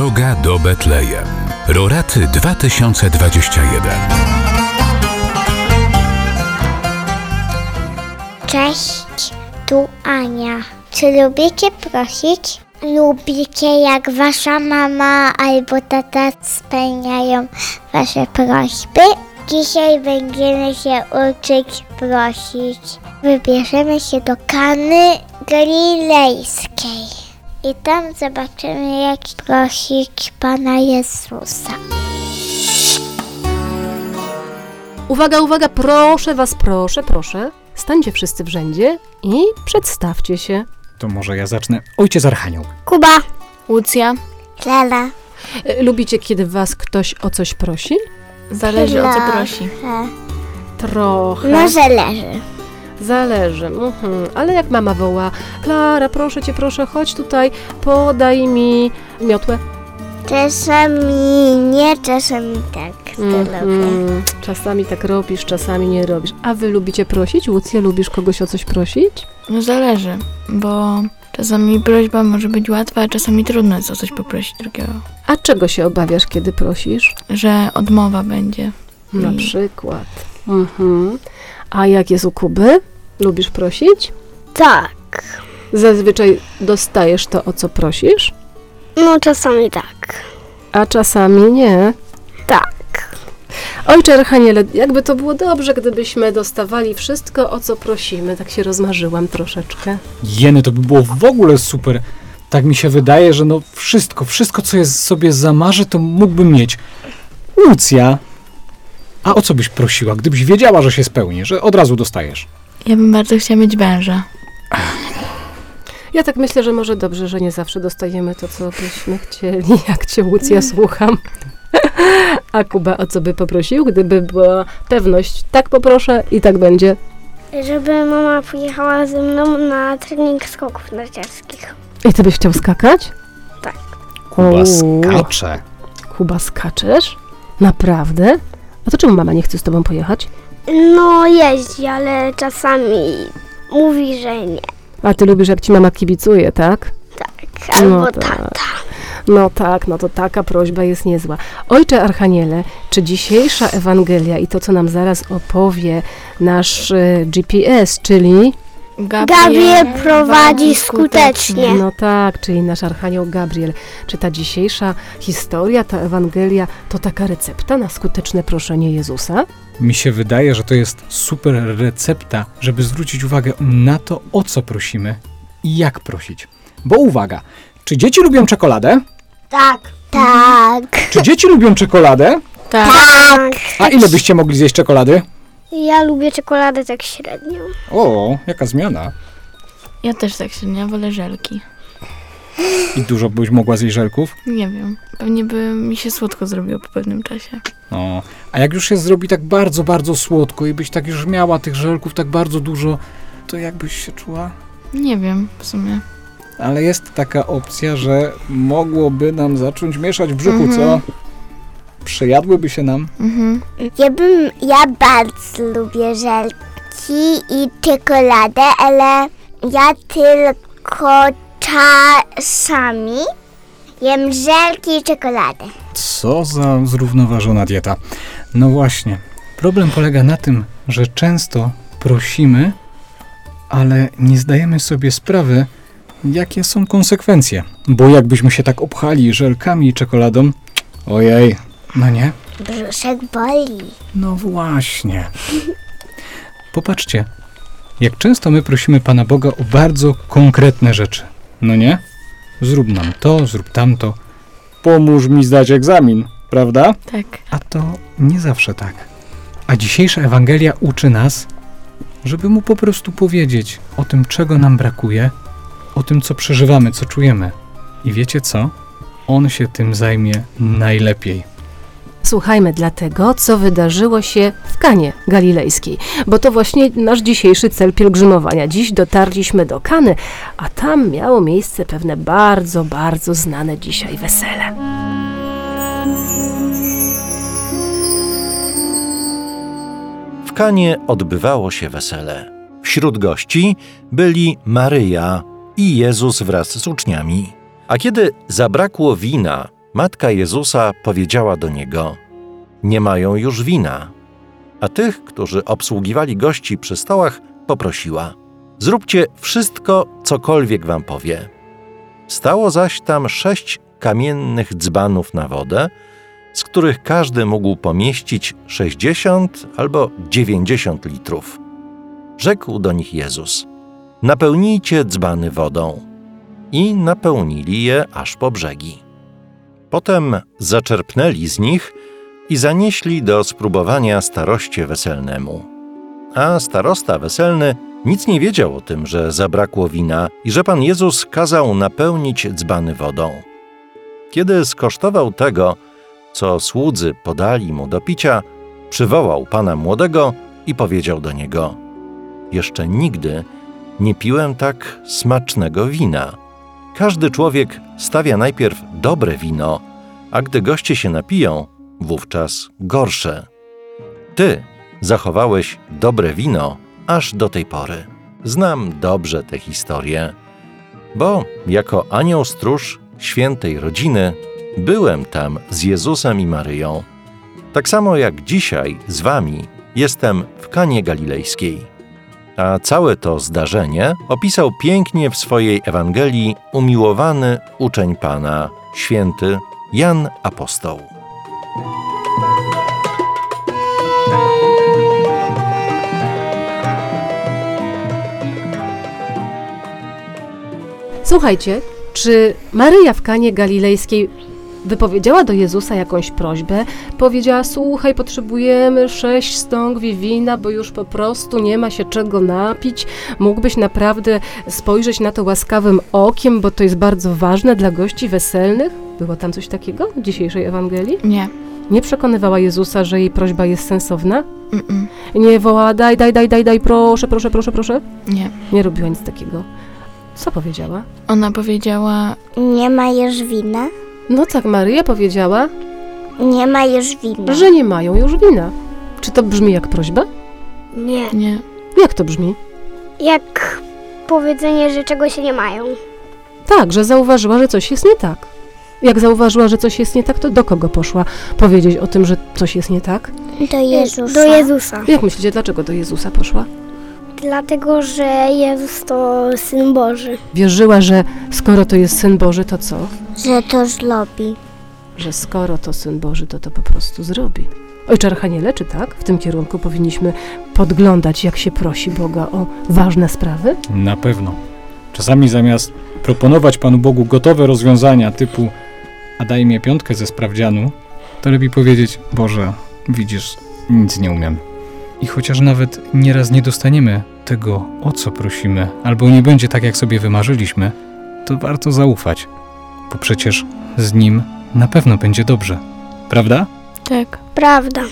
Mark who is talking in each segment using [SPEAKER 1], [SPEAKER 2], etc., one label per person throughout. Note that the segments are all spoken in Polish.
[SPEAKER 1] Droga do Betlejem. Roraty 2021.
[SPEAKER 2] Cześć, tu Ania. Czy lubicie prosić? Lubicie jak wasza mama albo tata spełniają wasze prośby? Dzisiaj będziemy się uczyć prosić. Wybierzemy się do Kany Galilejskiej. I tam zobaczymy jak prosić Pana Jezusa.
[SPEAKER 3] Uwaga, uwaga, proszę was, proszę, proszę. Stańcie wszyscy w rzędzie i przedstawcie się.
[SPEAKER 4] To może ja zacznę. Ojciec Archanioł.
[SPEAKER 2] Kuba.
[SPEAKER 5] Łucja,
[SPEAKER 2] Lela.
[SPEAKER 3] E, Lubicie, kiedy was ktoś o coś prosi?
[SPEAKER 5] zależy o co prosi.
[SPEAKER 3] Trochę.
[SPEAKER 2] Może leży.
[SPEAKER 3] Zależy. Mhm. Ale jak mama woła, Klara, proszę cię, proszę, chodź tutaj, podaj mi miotłę.
[SPEAKER 2] Czasami nie, czasami tak.
[SPEAKER 3] Mhm. Czasami tak robisz, czasami nie robisz. A wy lubicie prosić? Łucja, lubisz kogoś o coś prosić?
[SPEAKER 5] No zależy, bo czasami prośba może być łatwa, a czasami trudno jest o coś poprosić drugiego.
[SPEAKER 3] A czego się obawiasz, kiedy prosisz?
[SPEAKER 5] Że odmowa będzie.
[SPEAKER 3] Na
[SPEAKER 5] Mm.
[SPEAKER 3] przykład. Mhm. A jak jest u Kuby? Lubisz prosić?
[SPEAKER 2] Tak.
[SPEAKER 3] Zazwyczaj dostajesz to, o co prosisz,
[SPEAKER 2] No czasami tak.
[SPEAKER 3] a czasami nie.
[SPEAKER 2] Tak.
[SPEAKER 3] Ojcze Archaniele, jakby to było dobrze, gdybyśmy dostawali wszystko, o co prosimy. Tak się rozmarzyłam troszeczkę.
[SPEAKER 4] Jeny, to by było w ogóle super. Tak mi się wydaje, że no wszystko, wszystko co jest sobie zamarzę, to mógłbym mieć. Lucja, a o co byś prosiła, gdybyś wiedziała, że się spełni, że od razu dostajesz?
[SPEAKER 5] Ja bym bardzo chciała mieć węża.
[SPEAKER 3] Ja tak myślę, że może dobrze, że nie zawsze dostajemy to, co byśmy chcieli, jak cię Łucja słucham. A Kuba o co by poprosił, gdyby była pewność, tak poproszę i tak będzie.
[SPEAKER 2] Żeby mama pojechała ze mną na trening skoków narciarskich.
[SPEAKER 3] I ty byś chciał skakać?
[SPEAKER 2] Tak.
[SPEAKER 4] Kuba skacze.
[SPEAKER 3] Kuba, skaczesz? Naprawdę? A to czemu mama nie chce z tobą pojechać?
[SPEAKER 2] No jeździ, ale czasami mówi, że nie.
[SPEAKER 3] A ty lubisz, jak ci mama kibicuje, tak?
[SPEAKER 2] Tak. Albo
[SPEAKER 3] No tak.
[SPEAKER 2] tata.
[SPEAKER 3] No tak, no to taka prośba jest niezła. Ojcze Archaniele, czy dzisiejsza Ewangelia i to, co nam zaraz opowie nasz e, GPS, czyli...
[SPEAKER 2] Gabriel prowadzi skutecznie.
[SPEAKER 3] No tak, czyli nasz Archanioł Gabriel. Czy ta dzisiejsza historia, ta Ewangelia, to taka recepta na skuteczne proszenie Jezusa?
[SPEAKER 4] Mi się wydaje, że to jest super recepta, żeby zwrócić uwagę na to, o co prosimy i jak prosić. Bo uwaga, czy dzieci lubią czekoladę?
[SPEAKER 2] Tak. Tak.
[SPEAKER 4] Czy dzieci lubią czekoladę?
[SPEAKER 5] Tak.
[SPEAKER 2] Tak.
[SPEAKER 4] A ile byście mogli zjeść czekolady?
[SPEAKER 2] Ja lubię czekoladę tak średnio.
[SPEAKER 4] O, jaka zmiana.
[SPEAKER 5] Ja też tak średnio wolę żelki.
[SPEAKER 4] I dużo byś mogła zjeść żelków?
[SPEAKER 5] Nie wiem, pewnie by mi się słodko zrobiło po pewnym czasie.
[SPEAKER 4] No, a jak już się zrobi tak bardzo, bardzo słodko i byś tak już miała tych żelków tak bardzo dużo, to jak byś się czuła?
[SPEAKER 5] Nie wiem, w sumie.
[SPEAKER 4] Ale jest taka opcja, że mogłoby nam zacząć mieszać w brzuchu,
[SPEAKER 5] Mhm.
[SPEAKER 4] co? Przejadłyby się nam.
[SPEAKER 5] Mhm.
[SPEAKER 2] Ja bym, ja bardzo lubię żelki i czekoladę, ale ja tylko czasami jem żelki i czekoladę.
[SPEAKER 4] Co za zrównoważona dieta. No właśnie. Problem polega na tym, że często prosimy, ale nie zdajemy sobie sprawy, jakie są konsekwencje. Bo jakbyśmy się tak obchali żelkami i czekoladą, ojej, no nie?
[SPEAKER 2] Brzuszek boli.
[SPEAKER 4] No właśnie. Popatrzcie, jak często my prosimy Pana Boga o bardzo konkretne rzeczy. No nie? Zrób nam to, zrób tamto. Pomóż mi zdać egzamin, prawda?
[SPEAKER 5] Tak.
[SPEAKER 4] A to nie zawsze tak. A dzisiejsza Ewangelia uczy nas, żeby mu po prostu powiedzieć o tym, czego nam brakuje, o tym, co przeżywamy, co czujemy. I wiecie co? On się tym zajmie najlepiej.
[SPEAKER 3] Słuchajmy dlatego, co wydarzyło się w Kanie Galilejskiej, bo to właśnie nasz dzisiejszy cel pielgrzymowania. Dziś dotarliśmy do Kany, a tam miało miejsce pewne bardzo, bardzo znane dzisiaj wesele.
[SPEAKER 6] W Kanie odbywało się wesele. Wśród gości byli Maryja i Jezus wraz z uczniami. A kiedy zabrakło wina, matka Jezusa powiedziała do niego: Nie mają już wina. A tych, którzy obsługiwali gości przy stołach, poprosiła: Zróbcie wszystko, cokolwiek wam powie. Stało zaś tam sześć kamiennych dzbanów na wodę, z których każdy mógł pomieścić 60 albo 90 litrów. Rzekł do nich Jezus: Napełnijcie dzbany wodą. I napełnili je aż po brzegi. Potem zaczerpnęli z nich i zanieśli do spróbowania staroście weselnemu. A starosta weselny nic nie wiedział o tym, że zabrakło wina i że Pan Jezus kazał napełnić dzbany wodą. Kiedy skosztował tego, co słudzy podali mu do picia, przywołał pana młodego i powiedział do niego: Jeszcze nigdy nie piłem tak smacznego wina. Każdy człowiek stawia najpierw dobre wino, a gdy goście się napiją, wówczas gorsze. Ty zachowałeś dobre wino aż do tej pory. Znam dobrze tę historię, bo jako anioł stróż świętej rodziny byłem tam z Jezusem i Maryją. Tak samo jak dzisiaj z wami jestem w Kanie Galilejskiej. A całe to zdarzenie opisał pięknie w swojej Ewangelii umiłowany uczeń Pana, święty Jan Apostoł.
[SPEAKER 3] Słuchajcie, czy Maryja w Kanie Galilejskiej wypowiedziała do Jezusa jakąś prośbę? Powiedziała, słuchaj, potrzebujemy sześć stągwi wina, bo już po prostu nie ma się czego napić. Mógłbyś naprawdę spojrzeć na to łaskawym okiem, bo to jest bardzo ważne dla gości weselnych? Było tam coś takiego w dzisiejszej Ewangelii?
[SPEAKER 5] Nie.
[SPEAKER 3] Nie przekonywała Jezusa, że jej prośba jest sensowna?
[SPEAKER 5] Mm-mm.
[SPEAKER 3] Nie wołała, daj, daj, daj, daj, daj, proszę, proszę, proszę, proszę?
[SPEAKER 5] Nie.
[SPEAKER 3] Nie robiła nic takiego. Co powiedziała?
[SPEAKER 5] Ona powiedziała,
[SPEAKER 2] Nie ma już wina?
[SPEAKER 3] No tak, Maryja powiedziała,
[SPEAKER 2] Nie ma już wina.
[SPEAKER 3] że nie mają już wina. Czy to brzmi jak prośba?
[SPEAKER 2] Nie.
[SPEAKER 5] nie.
[SPEAKER 3] Jak to brzmi?
[SPEAKER 2] Jak powiedzenie, że czego się nie mają.
[SPEAKER 3] Tak, że zauważyła, że coś jest nie tak. Jak zauważyła, że coś jest nie tak, to do kogo poszła powiedzieć o tym, że coś jest nie tak?
[SPEAKER 2] Do Jezusa. Do Jezusa.
[SPEAKER 3] Jak myślicie, dlaczego do Jezusa poszła?
[SPEAKER 2] Dlatego, że Jezus to Syn Boży.
[SPEAKER 3] Wierzyła, że skoro to jest Syn Boży, to co?
[SPEAKER 2] Że to zrobi.
[SPEAKER 3] Że skoro to Syn Boży, to to po prostu zrobi. Ojcze Archaniele, czy tak? W tym kierunku powinniśmy podglądać, jak się prosi Boga o ważne sprawy?
[SPEAKER 4] Na pewno. Czasami zamiast proponować Panu Bogu gotowe rozwiązania typu a daj mi piątkę ze sprawdzianu, to lepiej powiedzieć Boże, widzisz, nic nie umiem. I chociaż nawet nieraz nie dostaniemy tego, o co prosimy, albo nie będzie tak, jak sobie wymarzyliśmy, to warto zaufać, bo przecież z Nim na pewno będzie dobrze. Prawda?
[SPEAKER 5] Tak.
[SPEAKER 2] Prawda.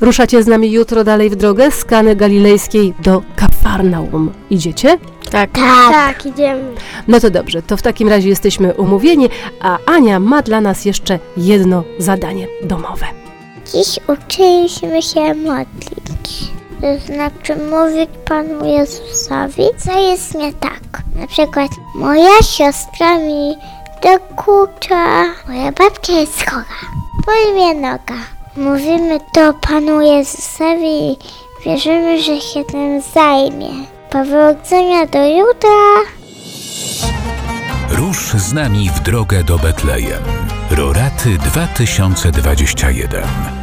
[SPEAKER 3] Ruszacie z nami jutro dalej w drogę z Kany Galilejskiej do Kafarnaum. Idziecie?
[SPEAKER 5] Tak.
[SPEAKER 2] Tak. Tak, idziemy.
[SPEAKER 3] No to dobrze, to w takim razie jesteśmy umówieni, a Ania ma dla nas jeszcze jedno zadanie domowe.
[SPEAKER 7] Dziś uczyliśmy się modlić. Znaczy mówić Panu Jezusowi, co jest nie tak. Na przykład moja siostra mi dokucza, moja babcia jest chora, boli noga. Mówimy to Panu Jezusowi i wierzymy, że się tym zajmie. Powodzenia do jutra.
[SPEAKER 1] Rusz z nami w drogę do Betlejem. Roraty 2021.